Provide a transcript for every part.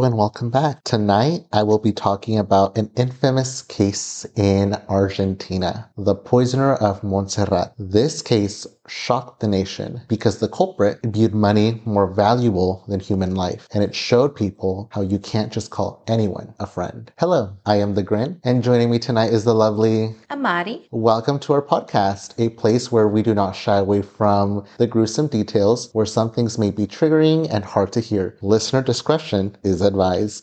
Hello and welcome back. Tonight, I will be talking about an infamous case in Argentina, the poisoner of Montserrat. This case shocked the nation because the culprit viewed money more valuable than human life, and it showed people how you can't just call anyone a friend. Hello, I am the Grin, and joining me tonight is the lovely Amari. Welcome to our podcast, a place where we do not shy away from the gruesome details, where some things may be triggering and hard to hear. Listener discretion is advised.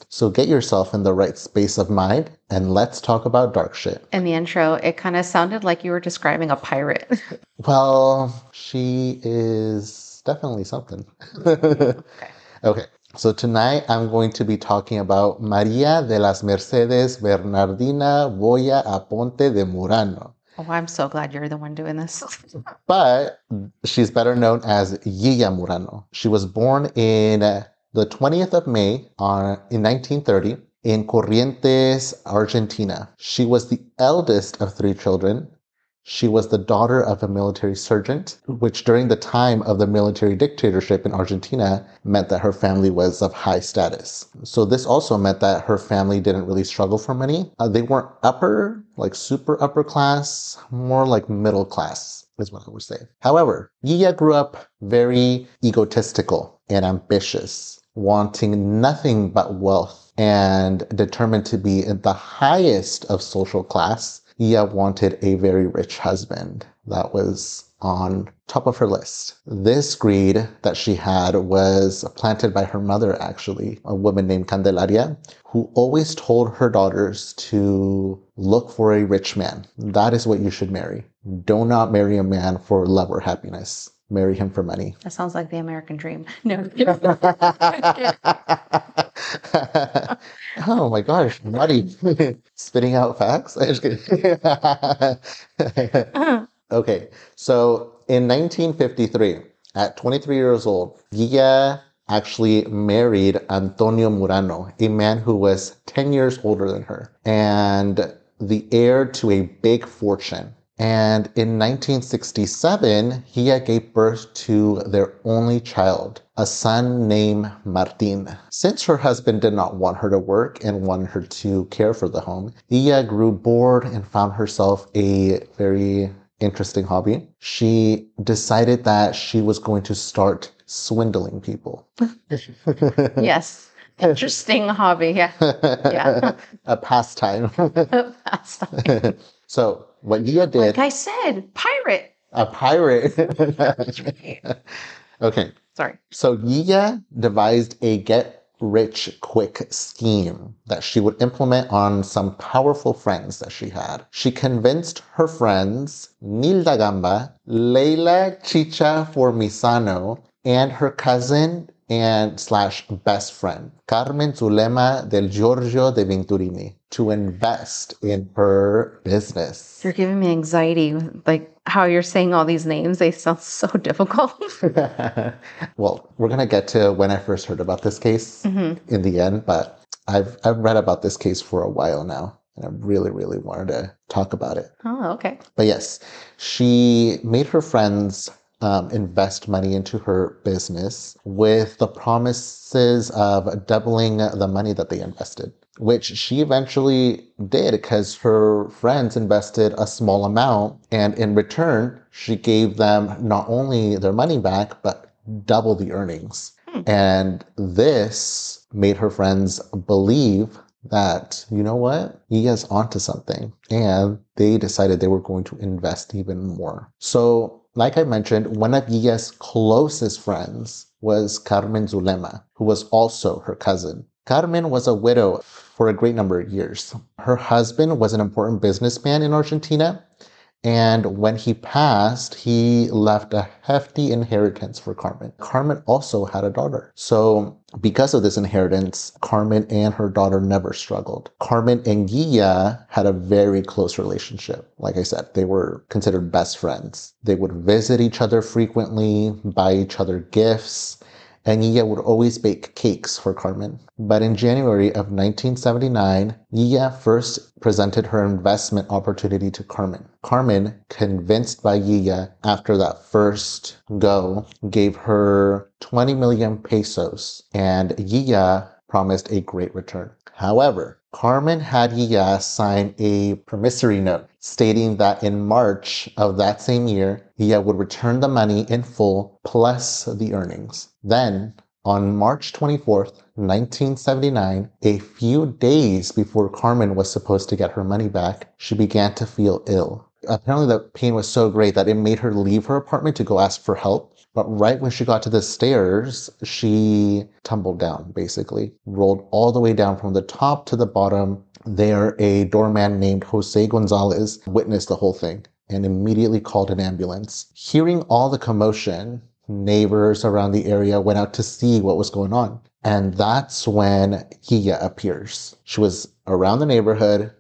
So get yourself in the right space of mind and let's talk about dark shit. In the intro, it kind of sounded like you were describing a pirate. Well, she is definitely something. okay. okay. So tonight I'm going to be talking about Maria de las Mercedes Bernardina Boya Aponte de Murano. Oh, I'm so glad you're the one doing this. but she's better known as Yiya Murano. She was born in the 20th of May on, in 1930 in Corrientes, Argentina. She was the eldest of three children she was the daughter of a military sergeant, which during the time of the military dictatorship in Argentina meant that her family was of high status. So this also meant that her family didn't really struggle for money. Uh, they weren't upper, like super upper class, more like middle class is what I would say. However, Yiya grew up very egotistical and ambitious, wanting nothing but wealth and determined to be the highest of social class Yiya wanted a very rich husband. That was on top of her list. This greed that she had was planted by her mother, actually, a woman named Candelaria, who always told her daughters to look for a rich man. That is what you should marry. Do not marry a man for love or happiness. Marry him for money. That sounds like the American dream. No. oh my gosh, Muddy spitting out facts. okay, so in 1953, at 23 years old, Yiya actually married Antonio Murano, a man who was 10 years older than her and the heir to a big fortune. And in 1967, he gave birth to their only child, a son named Martin. Since her husband did not want her to work and wanted her to care for the home, Yiya grew bored and found herself a very interesting hobby. She decided that she was going to start swindling people. yes. Interesting hobby. Yeah. Yeah. a pastime. a pastime. so what Yiya did. Like I said, pirate. A pirate. okay. Sorry. So Yiya devised a get rich quick scheme that she would implement on some powerful friends that she had. She convinced her friends, Nilda Gamba, Leila Chicha Formisano, and her cousin and slash best friend, Carmen Zulema del Giorgio de Venturini, to invest in her business. You're giving me anxiety. Like how you're saying all these names, they sound so difficult. well, we're going to get to when I first heard about this case mm-hmm. in the end, but I've, I've read about this case for a while now. And I really, really wanted to talk about it. Oh, okay. But yes, she made her friends um, invest money into her business with the promises of doubling the money that they invested, which she eventually did because her friends invested a small amount. And in return, she gave them not only their money back, but double the earnings. Hmm. And this made her friends believe that, you know what, Yiya's onto something. And they decided they were going to invest even more. So like I mentioned, one of Yiya's closest friends was Carmen Zulema, who was also her cousin. Carmen was a widow for a great number of years. Her husband was an important businessman in Argentina, and when he passed, he left a hefty inheritance for Carmen. Carmen also had a daughter. So because of this inheritance, Carmen and her daughter never struggled. Carmen and Yiya had a very close relationship. Like I said, they were considered best friends. They would visit each other frequently, buy each other gifts, and would always bake cakes for Carmen. But in January of 1979, Yiya first presented her investment opportunity to Carmen. Carmen, convinced by Yiya after that first go, gave her 20 million pesos, and Yiya promised a great return. However, Carmen had Yiya sign a promissory note stating that in March of that same year, Yiya would return the money in full plus the earnings. Then, on March 24th, 1979, a few days before Carmen was supposed to get her money back, she began to feel ill. Apparently, the pain was so great that it made her leave her apartment to go ask for help. But right when she got to the stairs, she tumbled down, basically, rolled all the way down from the top to the bottom. There, a doorman named Jose Gonzalez witnessed the whole thing and immediately called an ambulance. Hearing all the commotion, neighbors around the area went out to see what was going on. And that's when Yiya appears. She was around the neighborhood,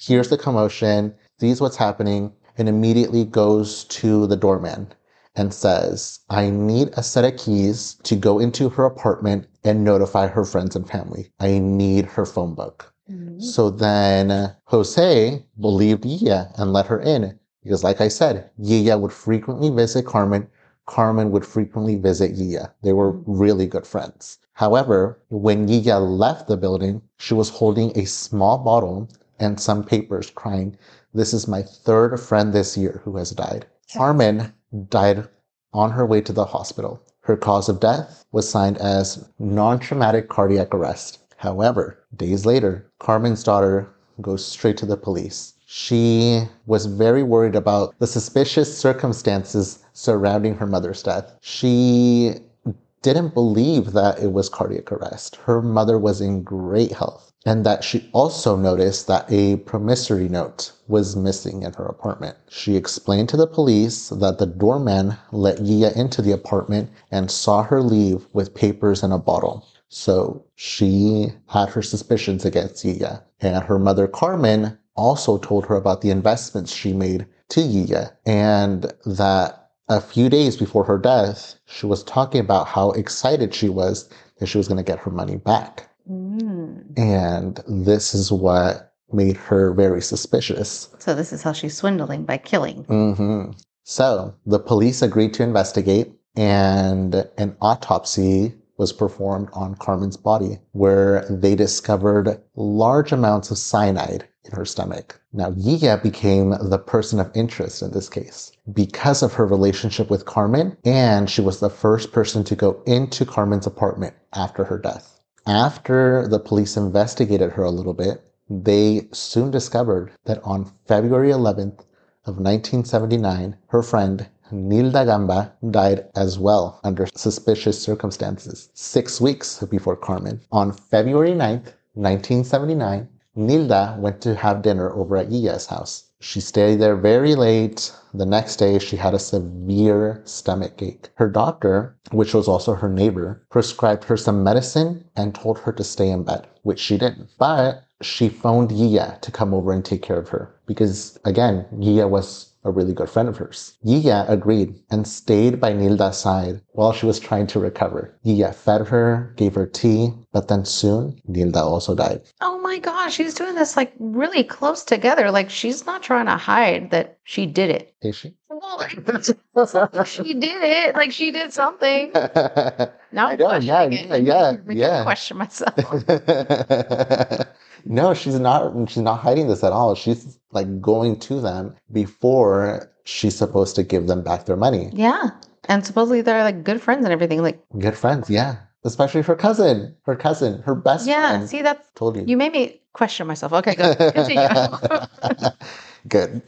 hears the commotion, sees what's happening, and immediately goes to the doorman and says, I need a set of keys to go into her apartment and notify her friends and family. I need her phone book. Mm-hmm. So then Jose believed Yiya and let her in because, like I said, Yiya would frequently visit Carmen. Carmen would frequently visit Yiya. They were really good friends. However, when Yiya left the building, she was holding a small bottle and some papers crying, This is my third friend this year who has died. Carmen died on her way to the hospital. Her cause of death was signed as non traumatic cardiac arrest. However, days later, Carmen's daughter goes straight to the police. She was very worried about the suspicious circumstances surrounding her mother's death. She didn't believe that it was cardiac arrest. Her mother was in great health and that she also noticed that a promissory note was missing in her apartment. She explained to the police that the doorman let Yiya into the apartment and saw her leave with papers and a bottle. So she had her suspicions against Yiya. And her mother, Carmen, also told her about the investments she made to Yiya and that a few days before her death, she was talking about how excited she was that she was going to get her money back. Mm. And this is what made her very suspicious. So, this is how she's swindling by killing. Mm-hmm. So, the police agreed to investigate, and an autopsy was performed on Carmen's body, where they discovered large amounts of cyanide in her stomach. Now, Yiya became the person of interest in this case because of her relationship with Carmen, and she was the first person to go into Carmen's apartment after her death. After the police investigated her a little bit, they soon discovered that on February 11th of 1979, her friend Nilda Gamba died as well under suspicious circumstances, six weeks before Carmen. On February 9th, 1979, Nilda went to have dinner over at Yiya's house. She stayed there very late. The next day, she had a severe stomach ache. Her doctor, which was also her neighbor, prescribed her some medicine and told her to stay in bed, which she didn't. But she phoned Yiya to come over and take care of her because, again, Yiya was a really good friend of hers. Yiya agreed and stayed by Nilda's side while she was trying to recover. Yiya fed her, gave her tea, but then soon Nilda also died. Oh my gosh, she's doing this like really close together. Like she's not trying to hide that she did it. Is she? She did it. Like she did something. now I'm yeah, yeah, yeah, yeah. Question myself. no, she's not. She's not hiding this at all. She's like going to them before she's supposed to give them back their money. Yeah, and supposedly they're like good friends and everything. Like good friends, yeah. Especially her cousin, her cousin, her best yeah, friend. Yeah, see, that's told you. You made me question myself. Okay, good. Continue. Good.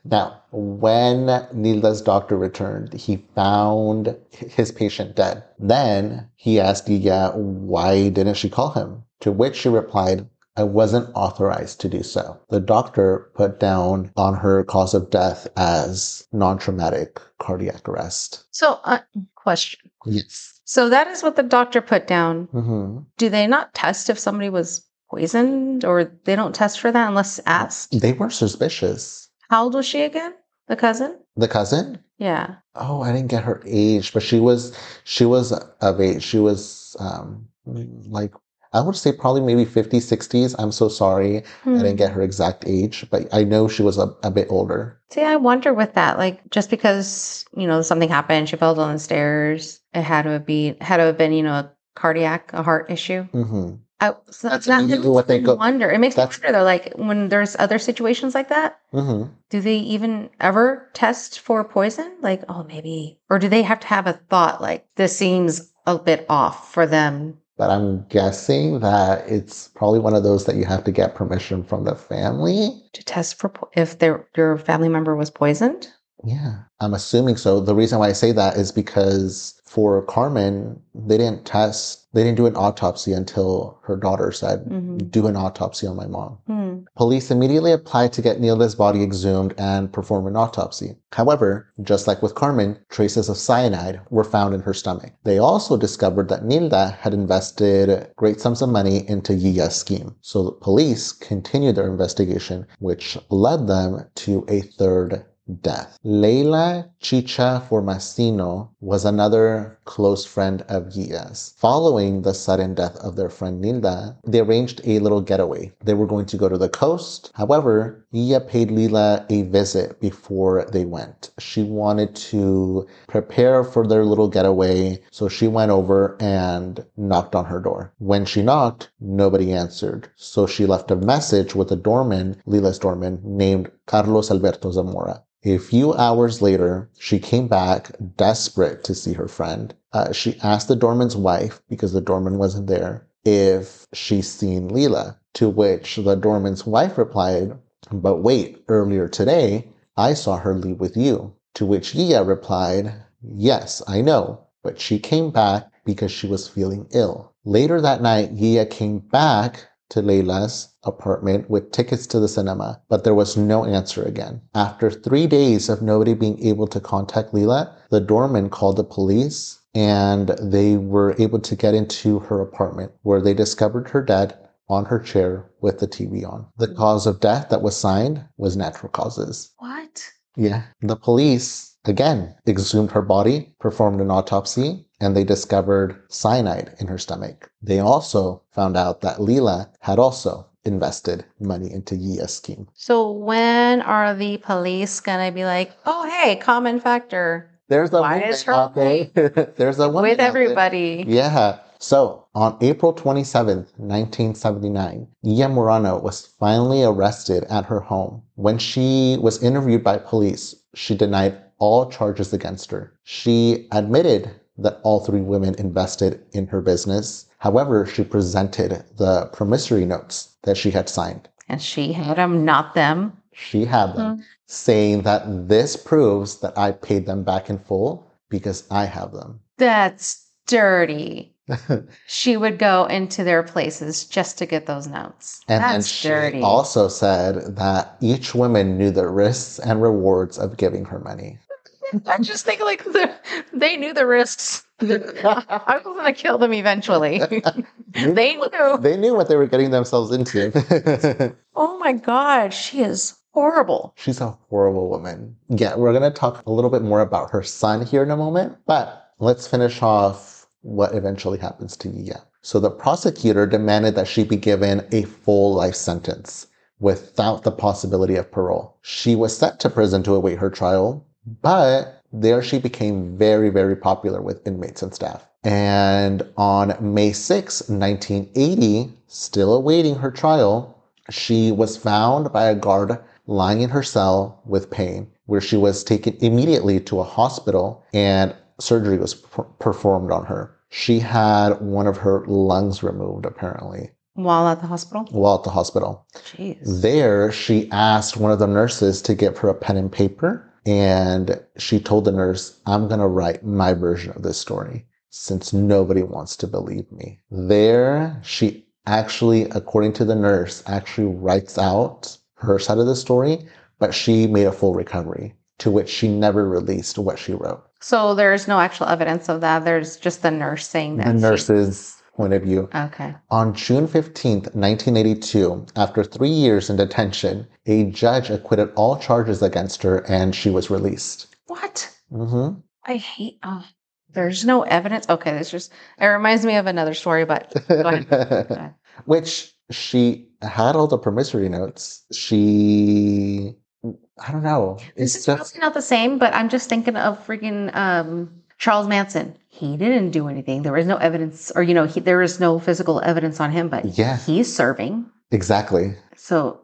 now, when Nilda's doctor returned, he found his patient dead. Then he asked Yiya, why didn't she call him? To which she replied, I wasn't authorized to do so. The doctor put down on her cause of death as non traumatic cardiac arrest. So, uh, question. Yes. So, that is what the doctor put down. Mm-hmm. Do they not test if somebody was poisoned or they don't test for that unless asked? They were suspicious. How old was she again? The cousin? The cousin? Yeah. Oh, I didn't get her age, but she was she was of age. She was um like I would say probably maybe 50s, 60s. I'm so sorry. Hmm. I didn't get her exact age, but I know she was a, a bit older. See, I wonder with that, like just because, you know, something happened, she fell down the stairs, it had to be had to have been, you know, a cardiac, a heart issue. hmm I, so That's that makes what they go- wonder. It makes me wonder though, like when there's other situations like that, hmm do they even ever test for poison? Like, oh, maybe, or do they have to have a thought like this seems a bit off for them? But I'm guessing that it's probably one of those that you have to get permission from the family. to test for po- if their your family member was poisoned. Yeah, I'm assuming so. The reason why I say that is because for Carmen, they didn't test, they didn't do an autopsy until her daughter said, Mhm. do an autopsy on my mom. Hmm. Police immediately applied to get Nilda's body exhumed and perform an autopsy. However, just like with Carmen, traces of cyanide were found in her stomach. They also discovered that Nilda had invested great sums of money into Yiya's scheme. So the police continued their investigation, which led them to a third death. Leila Chicha Formisano was another close friend of Yiya's. Following the sudden death of their friend Nilda, they arranged a little getaway. They were going to go to the coast. However, Yiya paid Lila a visit before they went. She wanted to prepare for their little getaway, so she went over and knocked on her door. When she knocked, nobody answered. So she left a message with a doorman, Lila's doorman, named Carlos Alberto Zamora. A few hours later, she came back desperate to see her friend. Uh, she asked the doorman's wife, because the doorman wasn't there, if she's seen Leela. To which the doorman's wife replied, But wait, earlier today, I saw her leave with you. To which Yiya replied, Yes, I know, but she came back because she was feeling ill. Later that night, Yiya came back to Leila's apartment with tickets to the cinema, but there was no answer again. After three days of nobody being able to contact Leila, the doorman called the police and they were able to get into her apartment where they discovered her dead on her chair with the TV on. The cause of death that was signed was natural causes. What? Yeah. The police, again, exhumed her body, performed an autopsy, and they discovered cyanide in her stomach. They also found out that Leela had also invested money into Yiya's scheme. So when are the police gonna be like, oh hey, common factor There's a Why woman is her out there. There's a woman with everybody? Yeah. So on April 27th, 1979, Yiya Murano was finally arrested at her home. When she was interviewed by police, she denied all charges against her. She admitted that all three women invested in her business. However, she presented the promissory notes that she had signed. And she had them, not them. She had them mm-hmm. saying that this proves that I paid them back in full because I have them. That's dirty. she would go into their places just to get those notes. And then That's she dirty. also said that each woman knew the risks and rewards of giving her money. I just think like the, they knew the risks. I was gonna kill them eventually. they knew. They knew what they were getting themselves into. Oh my god, she is horrible. She's a horrible woman. Yeah, we're going to talk a little bit more about her son here in a moment, but let's finish off what eventually happens to Yiya. So the prosecutor demanded that she be given a full life sentence without the possibility of parole. She was sent to prison to await her trial, but there she became very, very popular with inmates and staff. And on May 6, 1980, still awaiting her trial, she was found by a guard lying in her cell with pain, where she was taken immediately to a hospital and surgery was per- performed on her. She had one of her lungs removed, apparently, While at the hospital? while at the hospital. Jeez. There, she asked one of the nurses to give her a pen and paper, and she told the nurse, I'm going to write my version of this story since nobody wants to believe me. There, she actually, according to the nurse, actually writes out her side of the story, but she made a full recovery, to which she never released what she wrote. So there's no actual evidence of that. There's just the nurse saying that. The nurse's point of view. Okay. On June 15th, 1982, after three years in detention, a judge acquitted all charges against her and she was released. What? hmm I hate. Oh, there's no evidence. Okay, this just it reminds me of another story, but go ahead. Go ahead. Which she had all the promissory notes. She, I don't know. This It's is just, probably not the same, but I'm just thinking of freaking um Charles Manson, he didn't do anything. There was no evidence, or, you know, he, there is no physical evidence on him, but Yeah. he's serving. Exactly. So,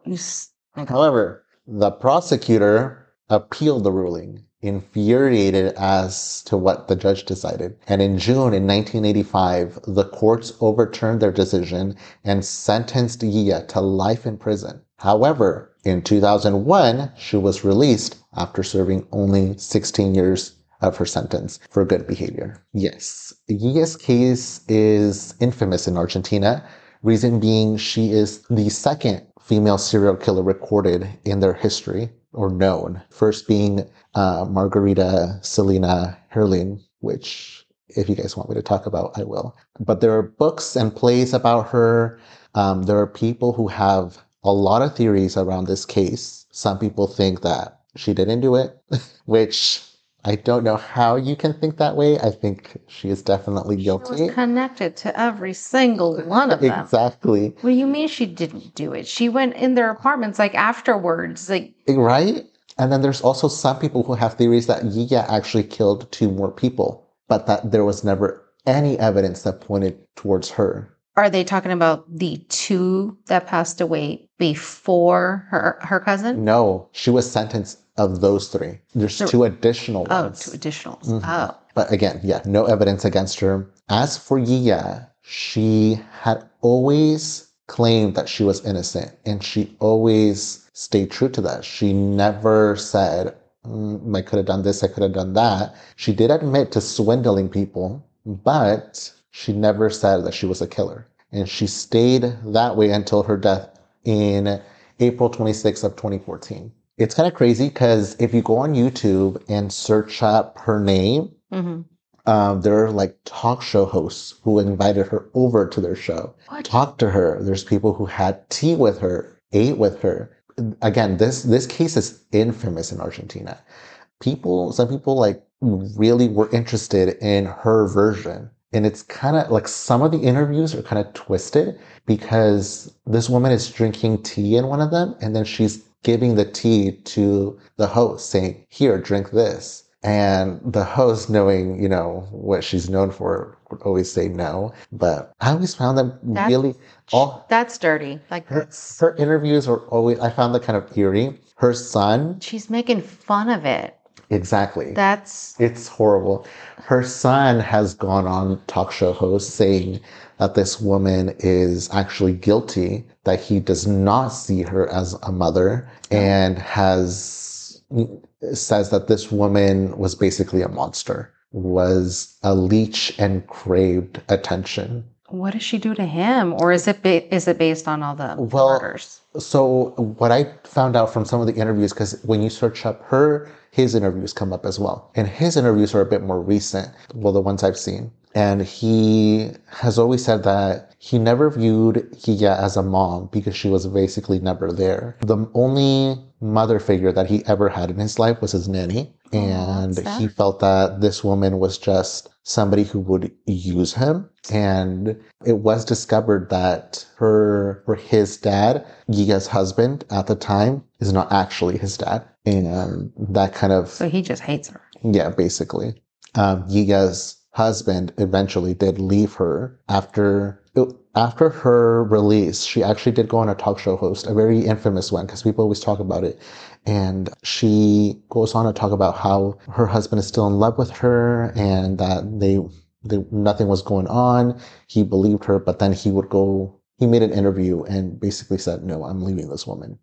However, the prosecutor appealed the ruling, infuriated as to what the judge decided. And in June in 1985, the courts overturned their decision and sentenced Yiya to life in prison. However, in 2001, she was released after serving only 16 years of her sentence for good behavior. Yes, Yiya's case is infamous in Argentina. Reason being, she is the second female serial killer recorded in their history or known. First being uh, Margarita Selena Herling, which, if you guys want me to talk about, I will. But there are books and plays about her. Um, there are people who have a lot of theories around this case. Some people think that she didn't do it, which I don't know how you can think that way. I think she is definitely guilty. she was connected to every single one of them. Exactly. Well, you mean she didn't do it? She went in their apartments like afterwards. Like, eh, Right? And then there's also some people who have theories that Yiya actually killed two more people, but that there was never any evidence that pointed towards her. are they talking about the two that passed away before her her cousin? No, she was sentenced of those three. There's There- two additional Oh, ones. two additionals. Mhm. Oh, But again, yeah, no evidence against her. As for Yiya, she had always claimed that she was innocent and she always stayed true to that. She never said, mm, I could have done this, I could have done that. She did admit to swindling people, but she never said that she was a killer. And she stayed that way until her death in April 26th of 2014. It's kind of crazy because if you go on YouTube and search up her name, hmm um, there are like talk show hosts who invited her over to their show, What? talked to her. There's people who had tea with her, ate with her. Again, this this case is infamous in Argentina. People, some people like really were interested in her version. And it's kind of like some of the interviews are kind of twisted because this woman is drinking tea in one of them and then she's giving the tea to the host saying, here, drink this. And the host, knowing, you know, what she's known for, would always say no. But I always found them That's- really all That's dirty. Like her, that's her interviews are always I found that kind of eerie. Her son, she's making fun of it. exactly. That's It's horrible. Her son has gone on talk show hosts saying that this woman is actually guilty, that he does not see her as a mother, and has says that this woman was basically a monster, was a leech and craved attention. what does she do to him, or is it ba- is it based on all the Well, murders? So what I found out from some of the interviews, because when you search up her, his interviews come up as well. And his interviews are a bit more recent. Well, the ones I've seen. And he has always said that he never viewed Yiya as a mom because she was basically never there. The only mother figure that he ever had in his life was his nanny. And that's he felt that this woman was just somebody who would use him. And it was discovered that her or his dad, Yiya's husband at the time, is not actually his dad. And that kind of So he just hates her. yeah, basically. Um, Yiya's husband eventually did leave her after after her release. She actually did go on a talk show host, a very infamous one because people always talk about it. And she goes on to talk about how her husband is still in love with her and that they, they nothing was going on. He believed her, but then he would go. He made an interview and basically said, "No, I'm leaving this woman."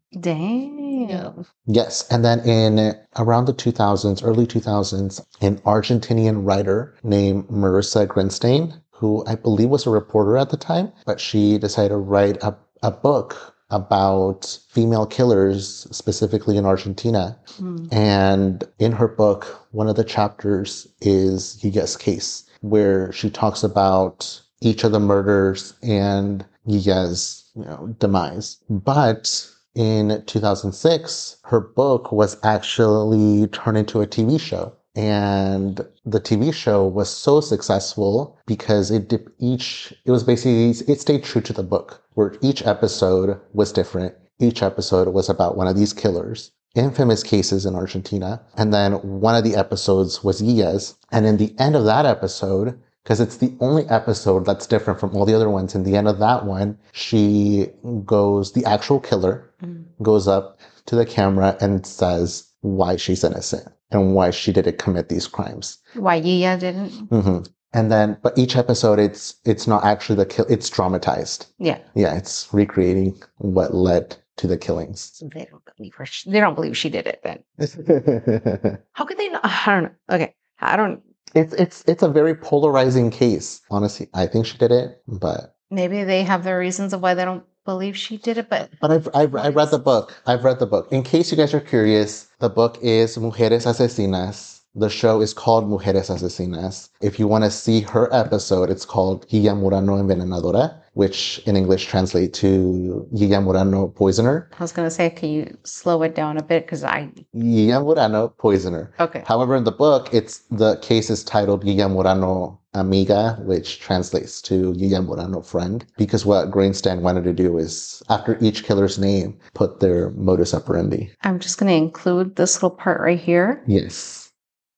Yes. And then in around the 2000s, early 2000s, an Argentinian writer named Marisa Grinstein, who I believe was a reporter at the time, but she decided to write a, a book about female killers, specifically in Argentina. Hmm. And in her book, one of the chapters is Yiya's case, where she talks about each of the murders and Yiya's you know, demise. But in 2006, her book was actually turned into a TV show. And the TV show was so successful because it each, it was basically, it stayed true to the book, where each episode was different. Each episode was about one of these killers. infamous cases in Argentina. And then one of the episodes was Yiya's. And in the end of that episode, because it's the only episode that's different from all the other ones. In the end of that one, she goes, the actual killer Mm. goes up to the camera and says why she's innocent and why she didn't commit these crimes. Why Yiya didn't? hmm And then, but each episode, it's it's not actually the kill. It's dramatized. Yeah. Yeah, it's recreating what led to the killings. They don't believe her. They don't believe she did it then. How could they not? I don't know. Okay. I don't. It's it's it's a very polarizing case. Honestly, I think she did it, but Maybe they have their reasons of why they don't believe she did it, but But I've, I've I read the book. I've read the book. In case you guys are curious, the book is Mujeres Asesinas. The show is called Mujeres Asesinas. If you want to see her episode, it's called Yiya Murano Envenenadora, which in English translates to Yiya Murano Poisoner. I was going to say, can you slow it down a bit? Because I. Yiya Murano Poisoner. Okay. However, in the book, it's the case is titled Yiya Murano Amiga, which translates to Yiya Murano Friend. Because what Grinstein wanted to do is, after each killer's name, put their modus operandi. I'm just going to include this little part right here. Yes.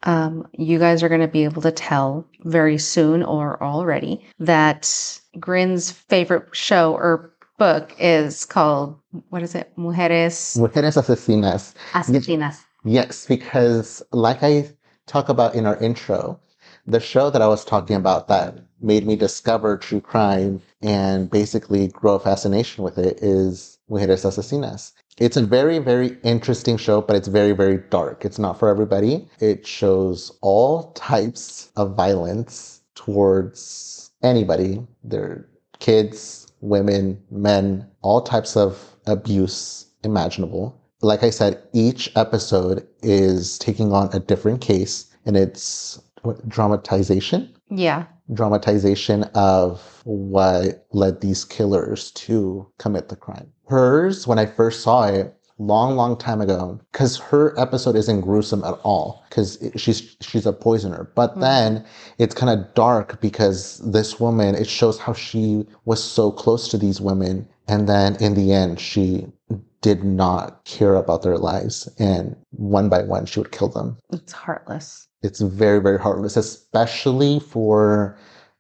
Um, you guys are going to be able to tell very soon or already that Grin's favorite show or book is called, what is it? Mujeres Mujeres Asesinas. Asesinas. Yes, because like I talk about in our intro, the show that I was talking about that made me discover true crime and basically grow a fascination with it is Mujeres Asesinas. It's a very, very interesting show, but it's very, very dark. It's not for everybody. It shows all types of violence towards anybody. They're kids, women, men, all types of abuse imaginable. Like I said, each episode is taking on a different case and it's what, dramatization Yeah. Dramatization of what led these killers to commit the crime. Hers, when I first saw it, long, long time ago, because her episode isn't gruesome at all, because she's she's a poisoner. But Mhm. then it's kind of dark because this woman, it shows how she was so close to these women, and then in the end, she did not care about their lives, and one by one, she would kill them It's heartless. It's very very heartless especially for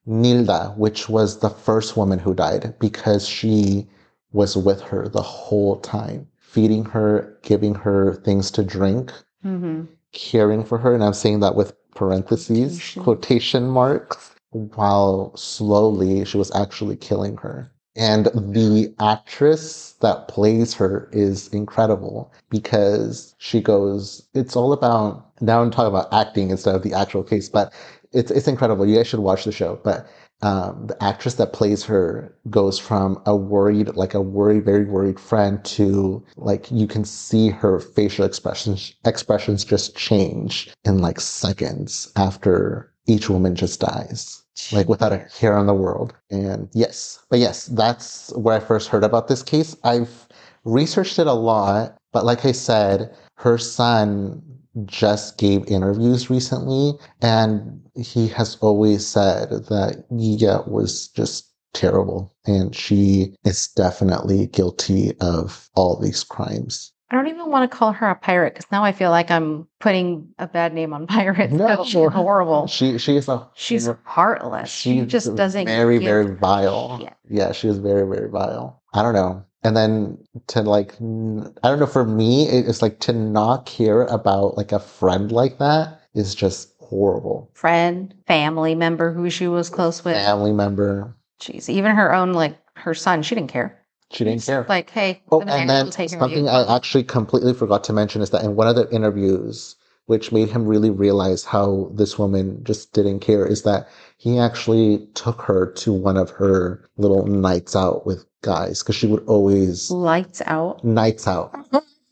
nilda which was the first woman who died because she was with her the whole time feeding her giving her things to drink hmm caring for her. And i'm saying that with parentheses Quotation. quotation marks while slowly she was actually killing her and the actress that plays her is incredible because she goes, it's all about, now I'm talking about acting instead of the actual case, but it's, it's incredible. You guys should watch the show. But um, the actress that plays her goes from a worried, like a worried, very worried friend to like, you can see her facial expressions, expressions just change in like seconds after each woman just dies like without a care in the world. And yes, but yes, that's where I first heard about this case. I've researched it a lot, but like I said, her son just gave interviews recently, and he has always said that Yiya was just terrible, and she is definitely guilty of all these crimes. I don't even want to call her a pirate because now I feel like I'm putting a bad name on pirates. No. she's horrible. She she is a She's heartless. She just doesn't. very very vile shit. yeah she was very very vile i don't know and then to like I don't know for me it's like to not care about like a friend like that is just horrible Friend, family member who she was close with. family member Jeez, even her own like her son, she didn't care. She didn't care Like, hey, oh the and then will take care of you. something i actually completely forgot to mention is that in one of the interviews which made him really realize how this woman just didn't care is that he actually took her to one of her little nights out with guys because she would always Lights out. nights out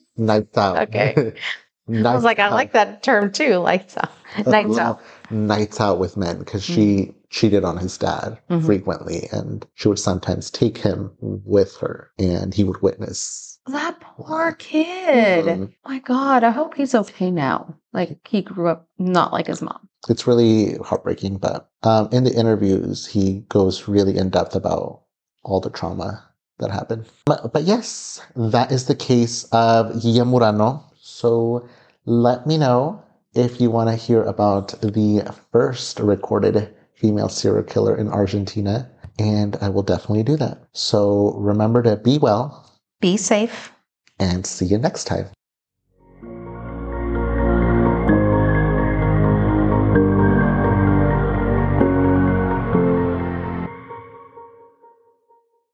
nights out Okay. I was like, I out. like that term too. Lights out. Nights out. nights out with men because she cheated on his dad Mhm. frequently and she would sometimes take him with her and he would witness That poor kid. Mhm. My God, I hope he's okay now. Like he grew up not like his mom. it's really heartbreaking but um, in the interviews he goes really in depth about all the trauma that happened but, but yes that is the case of Yiya Murano So let me know if you want to hear about the first recorded female serial killer in Argentina, and I will definitely do that. So remember to be well Be safe. and see you next time.